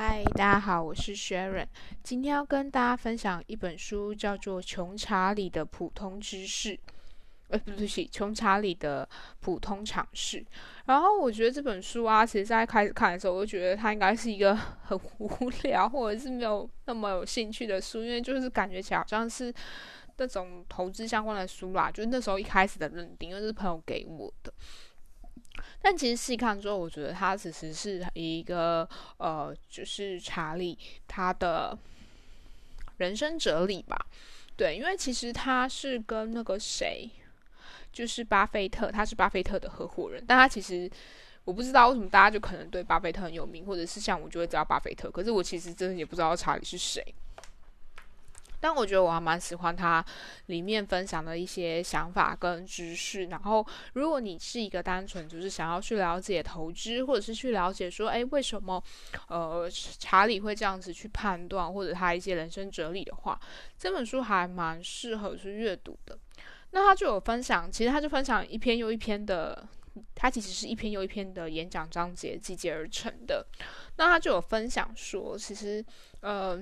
嗨，大家好，我是 Sharon。今天要跟大家分享一本书，叫做《穷查理的普通知识》。呃，不对，是《穷查理的普通常识》。然后我觉得这本书啊，其实在开始看的时候，我就觉得它应该是一个 很无聊，或者是没有那么有兴趣的书，因为就是感觉起来好像是那种投资相关的书啦。就是那时候一开始的认定，因为是朋友给我的。但其实细看之后，我觉得他其实是一个呃，就是查理他的人生哲理吧。对，因为其实他是跟那个谁，就是巴菲特，他是巴菲特的合伙人。但他其实我不知道为什么大家就可能对巴菲特很有名，或者是像我就会知道巴菲特，可是我其实真的也不知道查理是谁。但我觉得我还蛮喜欢他里面分享的一些想法跟知识。然后，如果你是一个单纯就是想要去了解投资，或者是去了解说，哎，为什么呃查理会这样子去判断，或者他一些人生哲理的话，这本书还蛮适合去阅读的。那他就有分享，其实他就分享一篇又一篇的，他其实是一篇又一篇的演讲章节集结而成的。那他就有分享说，其实呃。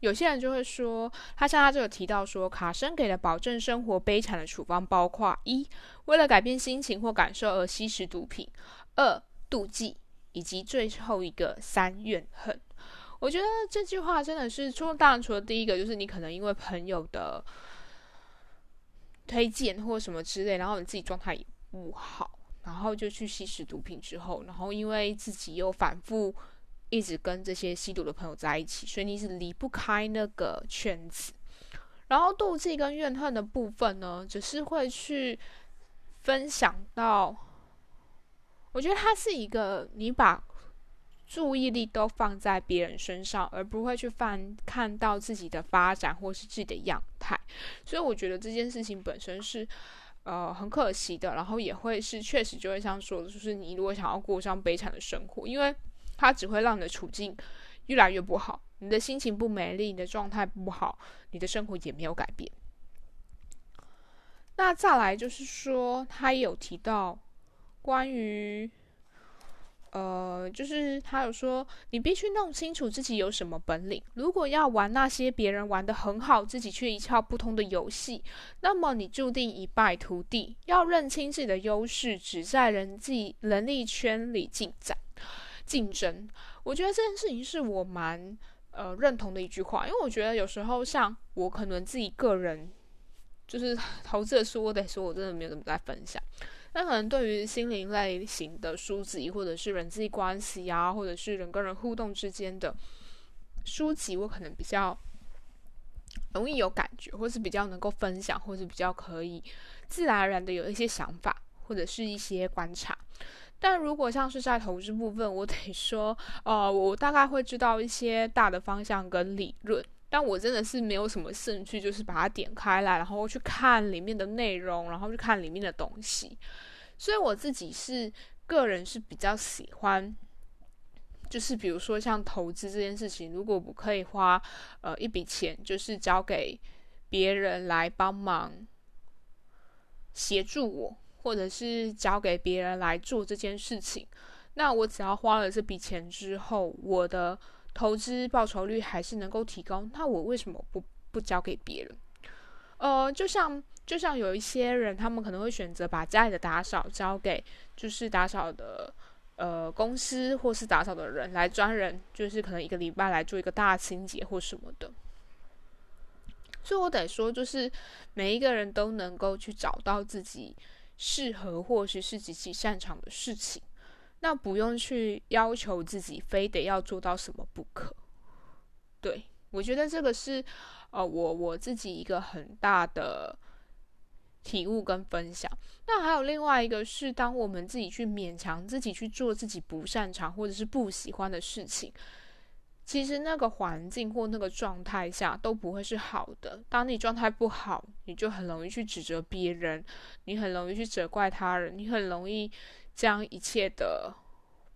有些人就会说，他像他就有提到说，卡森给的保证生活悲惨的处方包括：一、为了改变心情或感受而吸食毒品；二、妒忌，以及最后一个三怨恨。我觉得这句话真的是，除了当然除了第一个，就是你可能因为朋友的推荐或什么之类，然后你自己状态也不好，然后就去吸食毒品之后，然后因为自己又反复。一直跟这些吸毒的朋友在一起，所以你是离不开那个圈子。然后妒忌跟怨恨的部分呢，只是会去分享到，我觉得它是一个你把注意力都放在别人身上，而不会去翻看到自己的发展或是自己的样态。所以我觉得这件事情本身是呃很可惜的，然后也会是确实就会像说，就是你如果想要过上悲惨的生活，因为。它只会让你的处境越来越不好，你的心情不美丽，你的状态不好，你的生活也没有改变。那再来就是说，他也有提到关于，呃，就是他有说，你必须弄清楚自己有什么本领。如果要玩那些别人玩的很好，自己却一窍不通的游戏，那么你注定一败涂地。要认清自己的优势，只在人际能力圈里进展。竞争，我觉得这件事情是我蛮呃认同的一句话，因为我觉得有时候像我可能自己个人就是 投资的书，我得说我真的没有怎么在分享。那可能对于心灵类型的书籍，或者是人际关系啊，或者是人跟人互动之间的书籍，我可能比较容易有感觉，或是比较能够分享，或是比较可以自然而然的有一些想法，或者是一些观察。但如果像是在投资部分，我得 说，呃，我大概会知道一些大的方向跟理论，但我真的是没有什么兴趣，就是把它点开来，然后去看里面的内容，然后去看里面的东西。所以我自己是个人是比较喜欢，就是比如说像投资这件事情，如果我可以花呃一笔钱，就是交给别人来帮忙协助我。或者是交给别人来做这件事情，那我只要花了这笔钱之后，我的投资报酬率还是能够提高，那我为什么不不交给别人？呃，就像就像有一些人，他们可能会选择把家里的打扫交给就是打扫的呃公司或是打扫的人来专人，就是可能一个礼拜来做一个大清洁或什么的。所以我得说，就是每一个人都能够去找到自己。适合或许是自己擅长的事情，那不用去要求自己非得要做到什么不可。对我觉得这个是呃我我自己一个很大的体悟跟分享。那还有另外一个是，当我们自己去勉强自己去做自己不擅长或者是不喜欢的事情。其实那个环境或那个状态下都不会是好的。当你状态不好，你就很容易去指责别人，你很容易去责怪他人，你很容易将一切的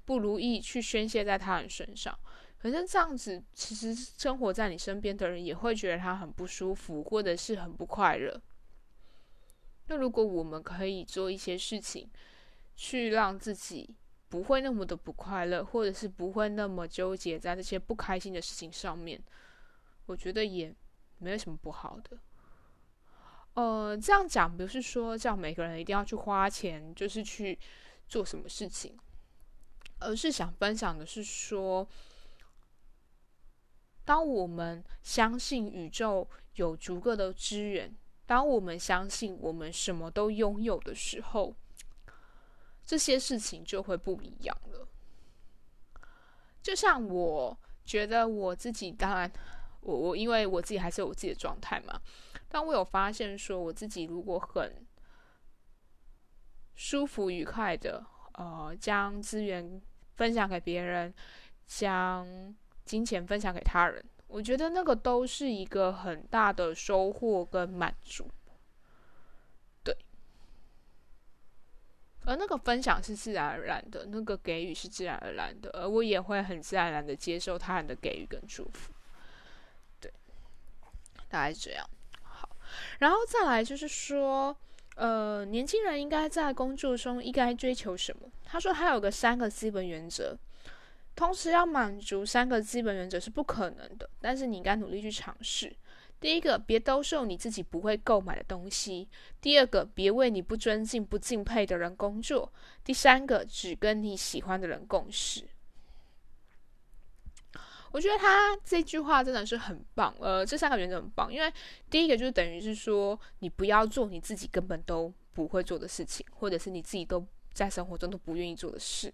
不如意去宣泄在他人身上。可是这样子，其实生活在你身边的人也会觉得他很不舒服，或者是很不快乐。那如果我们可以做一些事情，去让自己不会那么的不快乐，或者是不会那么纠结在这些不开心的事情上面，我觉得也没有什么不好的。呃，这样讲不是说叫每个人一定要去花钱，就是去做什么事情，而是想分享的是说，当我们相信宇宙有足够的资源，当我们相信我们什么都拥有的时候。这些事情就会不一样了。就像我觉得我自己，当然，我我因为我自己还是有我自己的状态嘛。但我有发现说，我自己如果很舒服愉快的，呃，将资源分享给别人，将金钱分享给他人，我觉得那个都是一个很大的收获跟满足。而那个分享是自然而然的，那个给予是自然而然的，而我也会很自然而然的接受他人的给予跟祝福。对，大概是这样。好，然后再来就是说，呃，年轻人应该在工作中应该追求什么？他说他有个三个基本原则，同时要满足三个基本原则是不可能的，但是你应该努力去尝试。第一个，别兜售你自己不会购买的东西；第二个，别为你不尊敬、不敬佩的人工作；第三个，只跟你喜欢的人共事。我觉得他这句话真的是很棒，呃，这三个原则很棒。因为第一个就是等于是说，你不要做你自己根本都不会做的事情，或者是你自己都在生活中都不愿意做的事。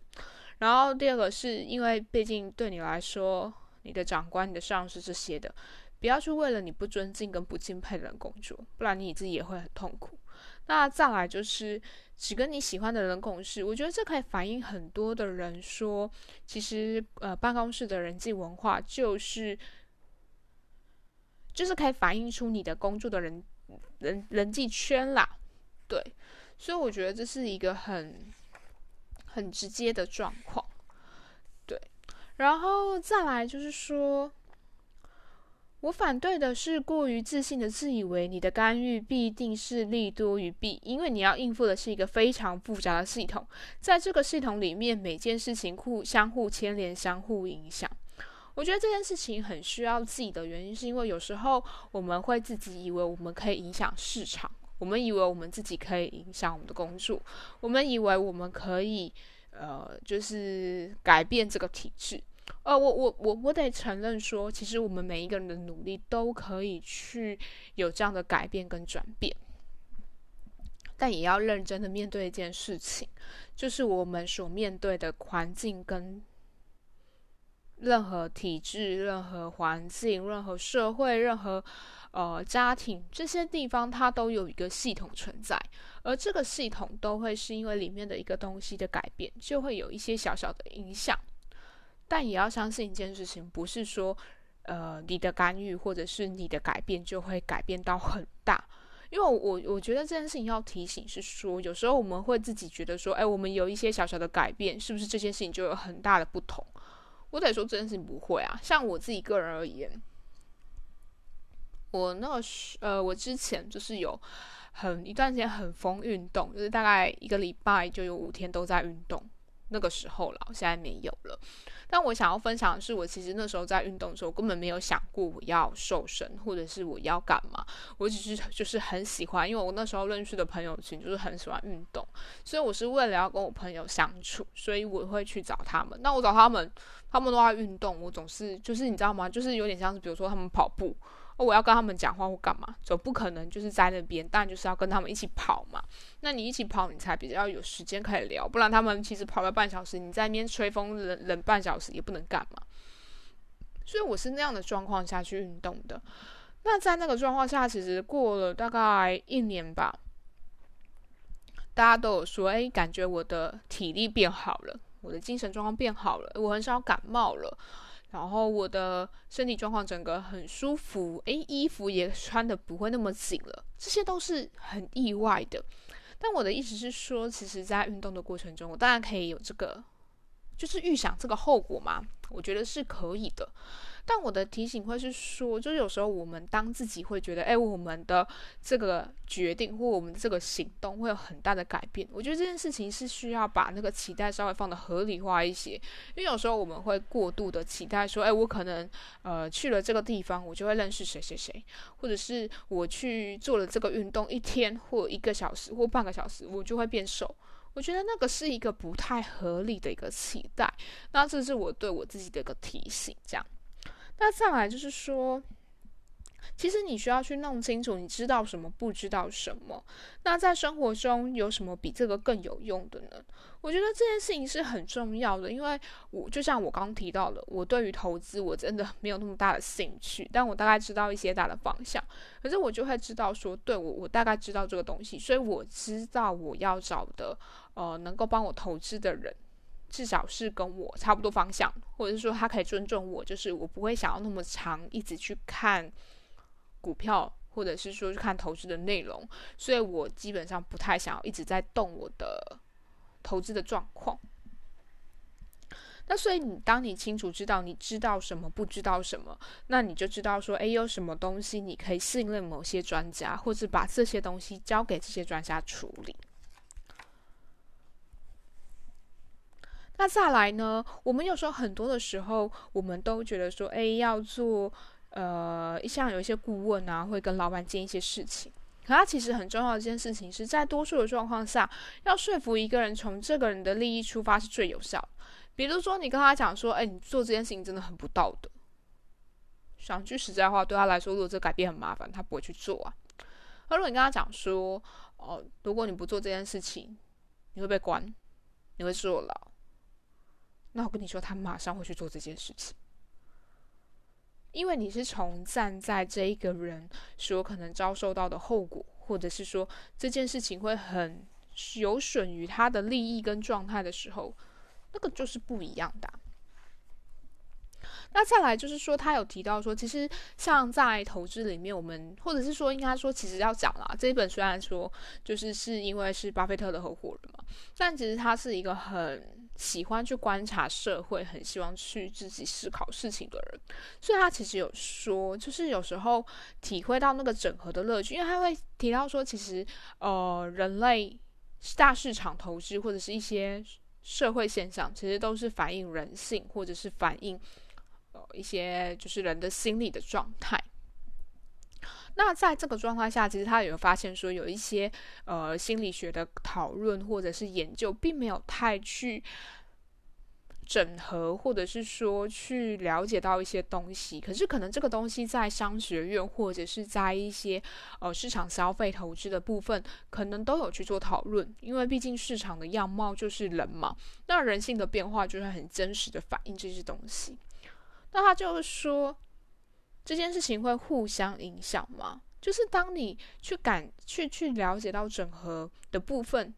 然后第二个是因为毕竟对你来说，你的长官、你的上司这些的。不要去为了你不尊敬跟不敬佩的人工作，不然你自己也会很痛苦。那再来就是只跟你喜欢的人共事，我觉得这可以反映很多的人说，其实呃办公室的人际文化就是就是可以反映出你的工作的人人人际圈啦。对，所以我觉得这是一个很很直接的状况。对，然后再来就是说。我反对的是过于自信的自以为你的干预必定是利多于弊，因为你要应付的是一个非常复杂的系统，在这个系统里面，每件事情互相互牵连、相互影响。我觉得这件事情很需要自己的原因，是因为有时候我们会自己以为我们可以影响市场，我们以为我们自己可以影响我们的工作，我们以为我们可以呃，就是改变这个体制。呃，我我我我得承认说，其实我们每一个人的努力都可以去有这样的改变跟转变，但也要认真的面对一件事情，就是我们所面对的环境跟任何体制、任何环境、任何社会、任何呃家庭这些地方，它都有一个系统存在，而这个系统都会是因为里面的一个东西的改变，就会有一些小小的影响。但也要相信一件事情，不是说，呃，你的干预或者是你的改变就会改变到很大。因为我我觉得这件事情要提醒是说，有时候我们会自己觉得说，哎，我们有一些小小的改变，是不是这件事情就有很大的不同？我得说这件事情不会啊。像我自己个人而言，我那个呃，我之前就是有很一段时间很疯运动，就是大概一个礼拜就有五天都在运动。那个时候了，现在没有了。但我想要分享的是，我其实那时候在运动的时候，根本没有想过我要瘦身，或者是我要干嘛。我只是就是很喜欢，因为我那时候认识的朋友群就是很喜欢运动，所以我是为了要跟我朋友相处，所以我会去找他们。那我找他们，他们都在运动，我总是就是你知道吗？就是有点像是比如说他们跑步。我要跟他们讲话或干嘛，总不可能就是在那边，但就是要跟他们一起跑嘛。那你一起跑，你才比较有时间可以聊，不然他们其实跑了半小时，你在那边吹风冷冷半小时也不能干嘛。所以我是那样的状况下去运动的。那在那个状况下，其实过了大概一年吧，大家都有说，哎，感觉我的体力变好了，我的精神状况变好了，我很少感冒了。然后我的身体状况整个很舒服，诶，衣服也穿的不会那么紧了，这些都是很意外的。但我的意思是说，其实，在运动的过程中，我当然可以有这个，就是预想这个后果嘛，我觉得是可以的。但我的提醒会是说，就是有时候我们当自己会觉得，哎，我们的这个决定或我们这个行动会有很大的改变。我觉得这件事情是需要把那个期待稍微放的合理化一些，因为有时候我们会过度的期待说，哎，我可能呃去了这个地方，我就会认识谁谁谁，或者是我去做了这个运动一天或一个小时或半个小时，我就会变瘦。我觉得那个是一个不太合理的一个期待，那这是我对我自己的一个提醒。这样，那再来就是说。其实你需要去弄清楚，你知道什么，不知道什么。那在生活中有什么比这个更有用的呢？我觉得这件事情是很重要的，因为我就像我刚提到的，我对于投资我真的没有那么大的兴趣，但我大概知道一些大的方向。可是我就会知道说，对我我大概知道这个东西，所以我知道我要找的呃能够帮我投资的人，至少是跟我差不多方向，或者是说他可以尊重我，就是我不会想要那么长一直去看。股票，或者是说去看投资的内容，所以我基本上不太想要一直在动我的投资的状况。那所以你当你清楚知道你知道什么，不知道什么，那你就知道说，诶，有什么东西你可以信任某些专家，或者把这些东西交给这些专家处理。那再来呢，我们有时候很多的时候，我们都觉得说，诶，要做。呃，像有一些顾问啊，会跟老板建一些事情。可他其实很重要的一件事情是在多数的状况下，要说服一个人从这个人的利益出发是最有效。比如说，你跟他讲说：“哎，你做这件事情真的很不道德。”讲句实在话，对他来说，如果这改变很麻烦，他不会去做啊。而如果你跟他讲说：“哦，如果你不做这件事情，你会被关，你会坐牢。”那我跟你说，他马上会去做这件事情。因为你是从站在这一个人所可能遭受到的后果，或者是说这件事情会很有损于他的利益跟状态的时候，那个就是不一样的。那再来就是说，他有提到说，其实像在投资里面，我们或者是说，应该说，其实要讲啦，这一本虽然说就是是因为是巴菲特的合伙人嘛，但其实他是一个很。喜欢去观察社会，很希望去自己思考事情的人，所以他其实有说，就是有时候体会到那个整合的乐趣，因为他会提到说，其实呃，人类大市场投资或者是一些社会现象，其实都是反映人性，或者是反映呃一些就是人的心理的状态。那在这个状态下，其实他有发现说，有一些呃心理学的讨论或者是研究，并没有太去整合，或者是说去了解到一些东西。可是可能这个东西在商学院或者是在一些呃市场消费投资的部分，可能都有去做讨论。因为毕竟市场的样貌就是人嘛，那人性的变化就是很真实的反映这些东西。那他就是说。这件事情会互相影响吗？就是当你去感去去了解到整合的部分。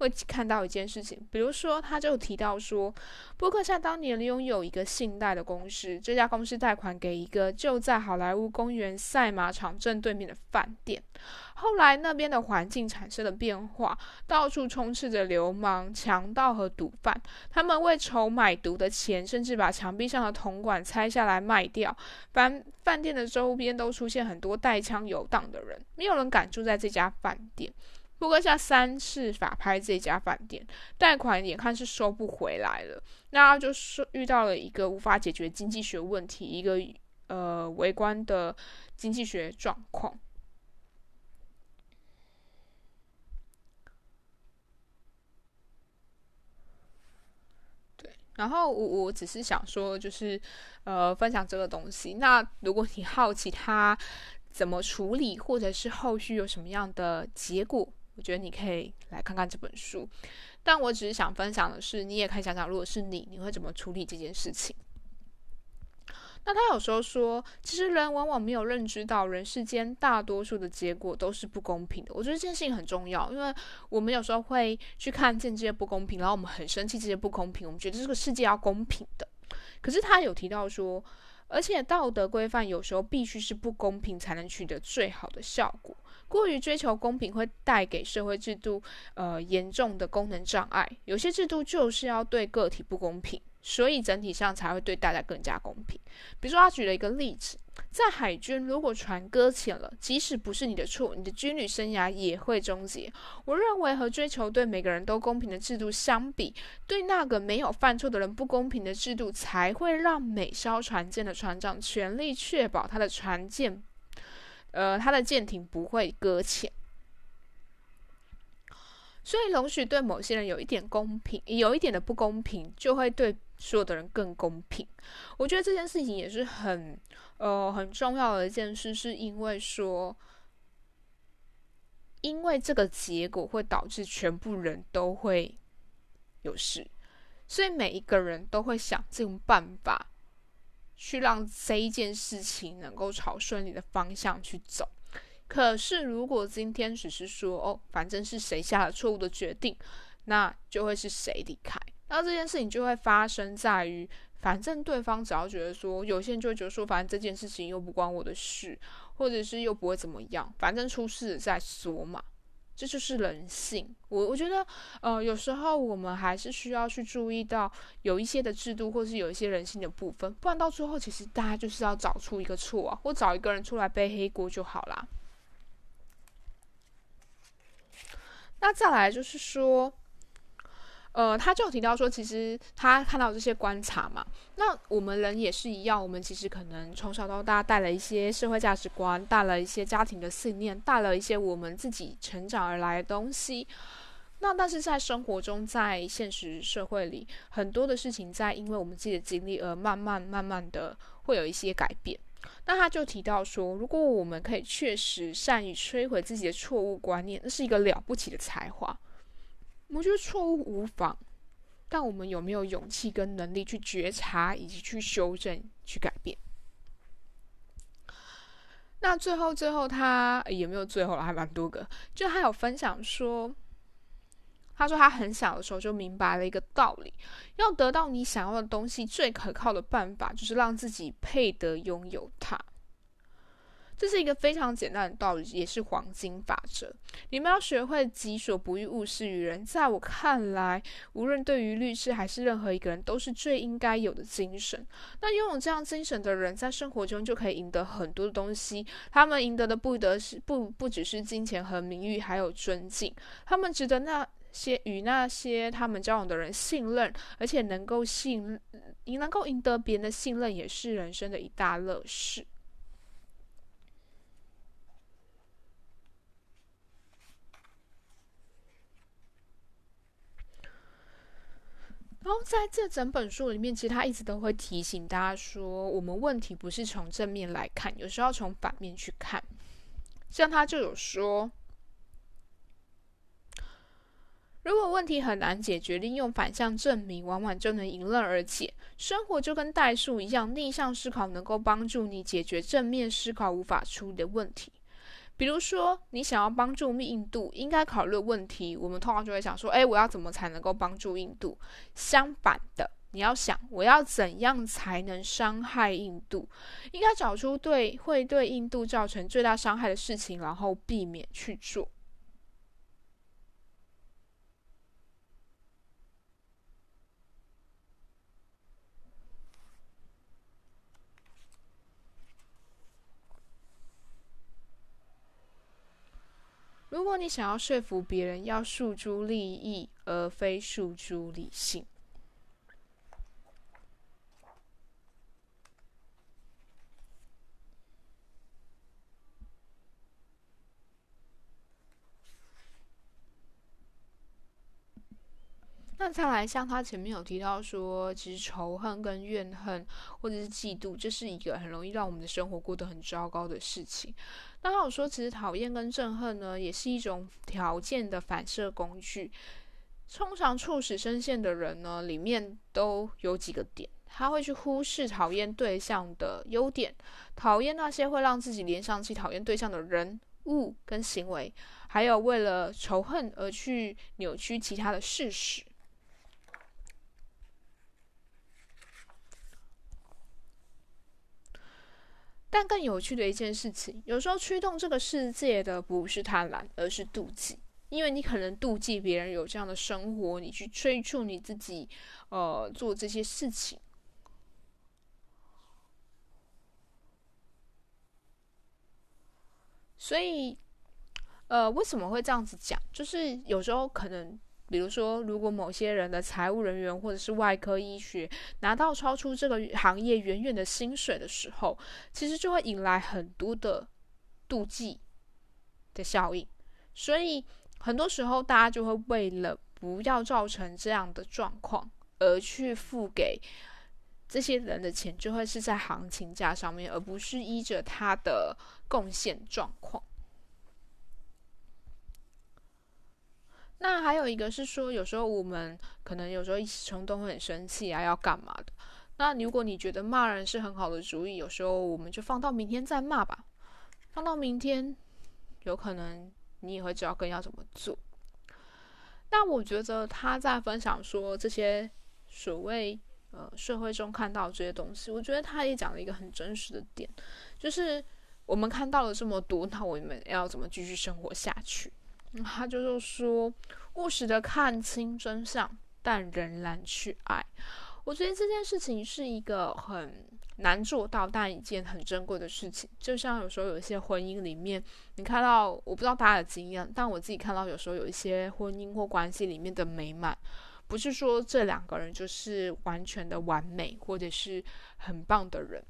会看到一件事情，比如说，他就提到说，波克夏当年拥有一个信贷的公司，这家公司贷款给一个就在好莱坞公园赛马场正对面的饭店。后来那边的环境产生了变化，到处充斥着流氓、强盗和毒贩，他们为筹买毒的钱，甚至把墙壁上的铜管拆下来卖掉。饭饭店的周边都出现很多带枪游荡的人，没有人敢住在这家饭店。波克夏三次法拍这家饭店，贷款眼看是收不回来了，那就是遇到了一个无法解决经济学问题，一个呃微观的经济学状况。对，然后我我只是想说，就是呃分享这个东西。那如果你好奇他怎么处理，或者是后续有什么样的结果？我觉得你可以来看看这本书，但我只是想分享的是，你也可以想想，如果是你，你会怎么处理这件事情？那他有时候说，其实人往往没有认知到，人世间大多数的结果都是不公平的。我觉得这件事情很重要，因为我们有时候会去看见这些不公平，然后我们很生气这些不公平，我们觉得这个世界要公平的。可是他有提到说，而且道德规范有时候必须是不公平才能取得最好的效果。过于追求公平会带给社会制度呃严重的功能障碍。有些制度就是要对个体不公平，所以整体上才会对大家更加公平。比如说，他举了一个例子，在海军，如果船搁浅了，即使不是你的错，你的军旅生涯也会终结。我认为和追求对每个人都公平的制度相比，对那个没有犯错的人不公平的制度，才会让每艘船舰的船长全力确保他的船舰，呃，他的舰艇不会搁浅。所以，容许对某些人有一点公平，有一点的不公平，就会对所有的人更公平。我觉得这件事情也是很，呃，很重要的一件事，是因为说，因为这个结果会导致全部人都会有事，所以每一个人都会想尽办法去让这一件事情能够朝顺利的方向去走。可是，如果今天只是说哦，反正是谁下了错误的决定，那就会是谁离开。那这件事情就会发生在于，反正对方只要觉得说，有些人就会觉得说，反正这件事情又不关我的事，或者是又不会怎么样，反正出事再说嘛。这就是人性。我我觉得，呃，有时候我们还是需要去注意到有一些的制度，或是有一些人性的部分，不然到最后其实大家就是要找出一个错啊，或找一个人出来背黑锅就好啦。那再来就是说，呃，他就提到说，其实他看到这些观察嘛，那我们人也是一样，我们其实可能从小到大带了一些社会价值观，带了一些家庭的信念，带了一些我们自己成长而来的东西。那但是在生活中，在现实社会里，很多的事情在因为我们自己的经历而慢慢慢慢的会有一些改变。那他就提到说，如果我们可以确实善于摧毁自己的错误观念，那是一个了不起的才华。我觉得错误无妨，但我们有没有勇气跟能力去觉察，以及去修正、去改变？那最后，最后他也没有最后了，还蛮多个。就他有分享说。他说，他很小的时候就明白了一个道理：要得到你想要的东西，最可靠的办法就是让自己配得拥有它。这是一个非常简单的道理，也是黄金法则。你们要学会己所不欲，勿施于人。在我看来，无论对于律师还是任何一个人，都是最应该有的精神。那拥有这样精神的人，在生活中就可以赢得很多的东西。他们赢得的不得是不不只是金钱和名誉，还有尊敬。他们值得那。些与那些他们交往的人信任，而且能够信，你能够赢得别人的信任，也是人生的一大乐事。然后在这整本书里面，其实他一直都会提醒大家说，我们问题不是从正面来看，有时候从反面去看。像他就有说。如果问题很难解决，利用反向证明往往就能迎刃而解。生活就跟代数一样，逆向思考能够帮助你解决正面思考无法处理的问题。比如说，你想要帮助印度，应该考虑的问题，我们通常就会想说：“哎，我要怎么才能够帮助印度？”相反的，你要想：“我要怎样才能伤害印度？”应该找出对会对印度造成最大伤害的事情，然后避免去做。如果你想要说服别人，要诉诸利益而非诉诸理性。再来，像他前面有提到说，其实仇恨跟怨恨或者是嫉妒，这是一个很容易让我们的生活过得很糟糕的事情。那他有说，其实讨厌跟憎恨呢，也是一种条件的反射工具。通常促使深陷的人呢，里面都有几个点，他会去忽视讨厌对象的优点，讨厌那些会让自己联想起讨厌对象的人物跟行为，还有为了仇恨而去扭曲其他的事实。但更有趣的一件事情，有时候驱动这个世界的不是贪婪，而是妒忌。因为你可能妒忌别人有这样的生活，你去催促你自己，呃，做这些事情。所以，呃，为什么会这样子讲？就是有时候可能，比如说，如果某些人的财务人员或者是外科医学拿到超出这个行业远远的薪水的时候，其实就会引来很多的妒忌的效应。所以，很多时候大家就会为了不要造成这样的状况，而去付给这些人的钱，就会是在行情价上面，而不是依着他的。贡献状况。那还有一个是说，有时候我们可能有时候一时冲动会很生气啊，要干嘛的？那如果你觉得骂人是很好的主意，有时候我们就放到明天再骂吧。放到明天，有可能你也会知道更要怎么做。那我觉得他在分享说这些所谓呃社会中看到这些东西，我觉得他也讲了一个很真实的点，就是。我们看到了这么多，那我们要怎么继续生活下去？他就是说，务实的看清真相，但仍然去爱。我觉得这件事情是一个很难做到，但一件很珍贵的事情。就像有时候有一些婚姻里面，你看到，我不知道大家的经验，但我自己看到有时候有一些婚姻或关系里面的美满，不是说这两个人就是完全的完美，或者是很棒的人。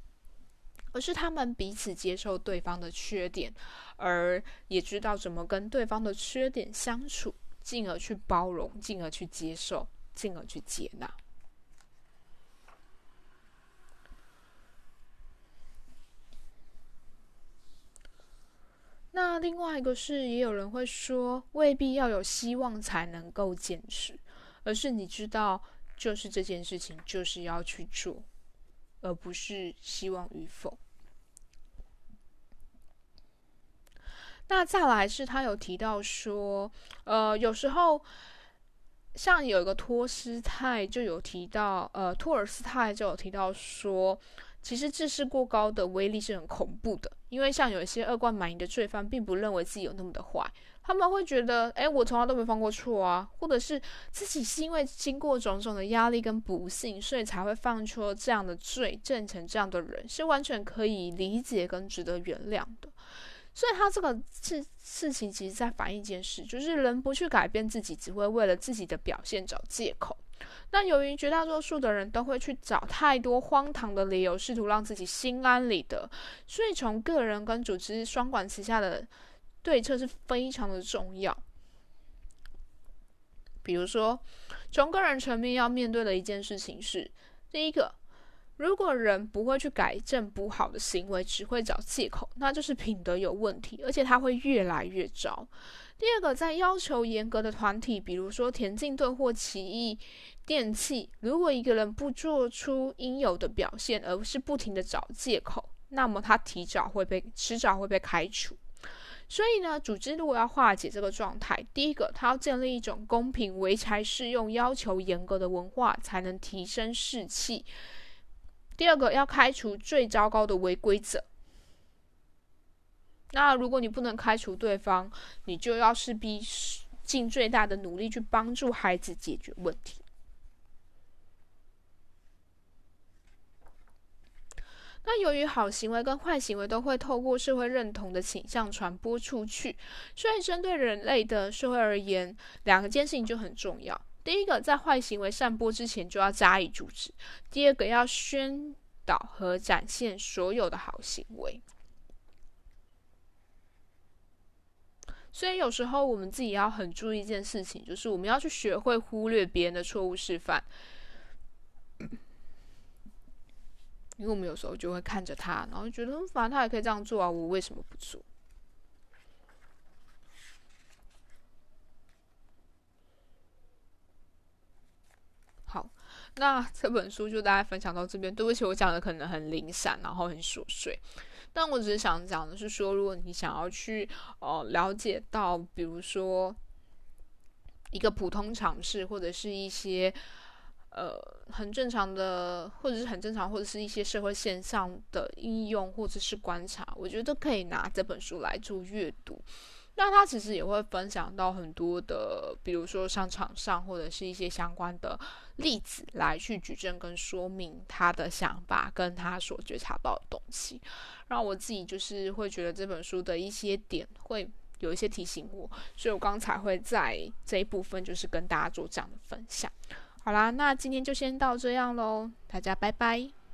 而是他们彼此接受对方的缺点，而也知道怎么跟对方的缺点相处，进而去包容，进而去接受，进而去接纳。那另外一个是，也有人会说，未必要有希望才能够坚持，而是你知道，就是这件事情就是要去做。而不是希望与否。那再来是他有提到说，呃，有时候像有一个托斯泰就有提到，呃，托尔斯泰就有提到说，其实自视过高的威力是很恐怖的，因为像有一些恶贯满盈的罪犯，并不认为自己有那么的坏。他们会觉得，哎，我从来都没犯过错啊，或者是自己是因为经过种种的压力跟不幸，所以才会犯出这样的罪，变成这样的人，是完全可以理解跟值得原谅的。所以他这个事事情，其实在反映一件事，就是人不去改变自己，只会为了自己的表现找借口。那由于绝大多数的人都会去找太多荒唐的理由，试图让自己心安理得，所以从个人跟组织双管齐下的。对策是非常的重要。比如说，从个人层面要面对的一件事情是：第一个，如果人不会去改正不好的行为，只会找借口，那就是品德有问题，而且他会越来越糟。第二个，在要求严格的团体，比如说田径队或奇异电器，如果一个人不做出应有的表现，而是不停的找借口，那么他提早会被迟早会被开除。所以呢，组织如果要化解这个状态，第一个，它要建立一种公平、唯才适用、要求严格的文化，才能提升士气。第二个，要开除最糟糕的违规者。那如果你不能开除对方，你就要势必尽最大的努力去帮助孩子解决问题。那由于好行为跟坏行为都会透过社会认同的倾向传播出去，所以针对人类的社会而言，两件事情就很重要。第一个，在坏行为散播之前就要加以阻止；第二个，要宣导和展现所有的好行为。所以有时候我们自己要很注意一件事情，就是我们要去学会忽略别人的错误示范。因为我们有时候就会看着他，然后觉得反正他也可以这样做啊，我为什么不做？好，那 这本书就大家分享到这边。对不起，我讲的可能很零散，然后很琐碎，但我只是想讲的是说，如果你想要去呃了解到，比如说一个普通常识，或者是一些。呃，很正常的，或者是很正常，或者是一些社会现象的应用，或者是观察，我觉得可以拿这本书来做阅读。那他其实也会分享到很多的，比如说商场上或者是一些相关的例子来去举证跟说明他的想法跟他所觉察到的东西，让我自己就是会觉得这本书的一些点会有一些提醒我，所以我刚才会在这一部分就是跟大家做这样的分享。好啦，那今天就先到这样喽，大家拜拜。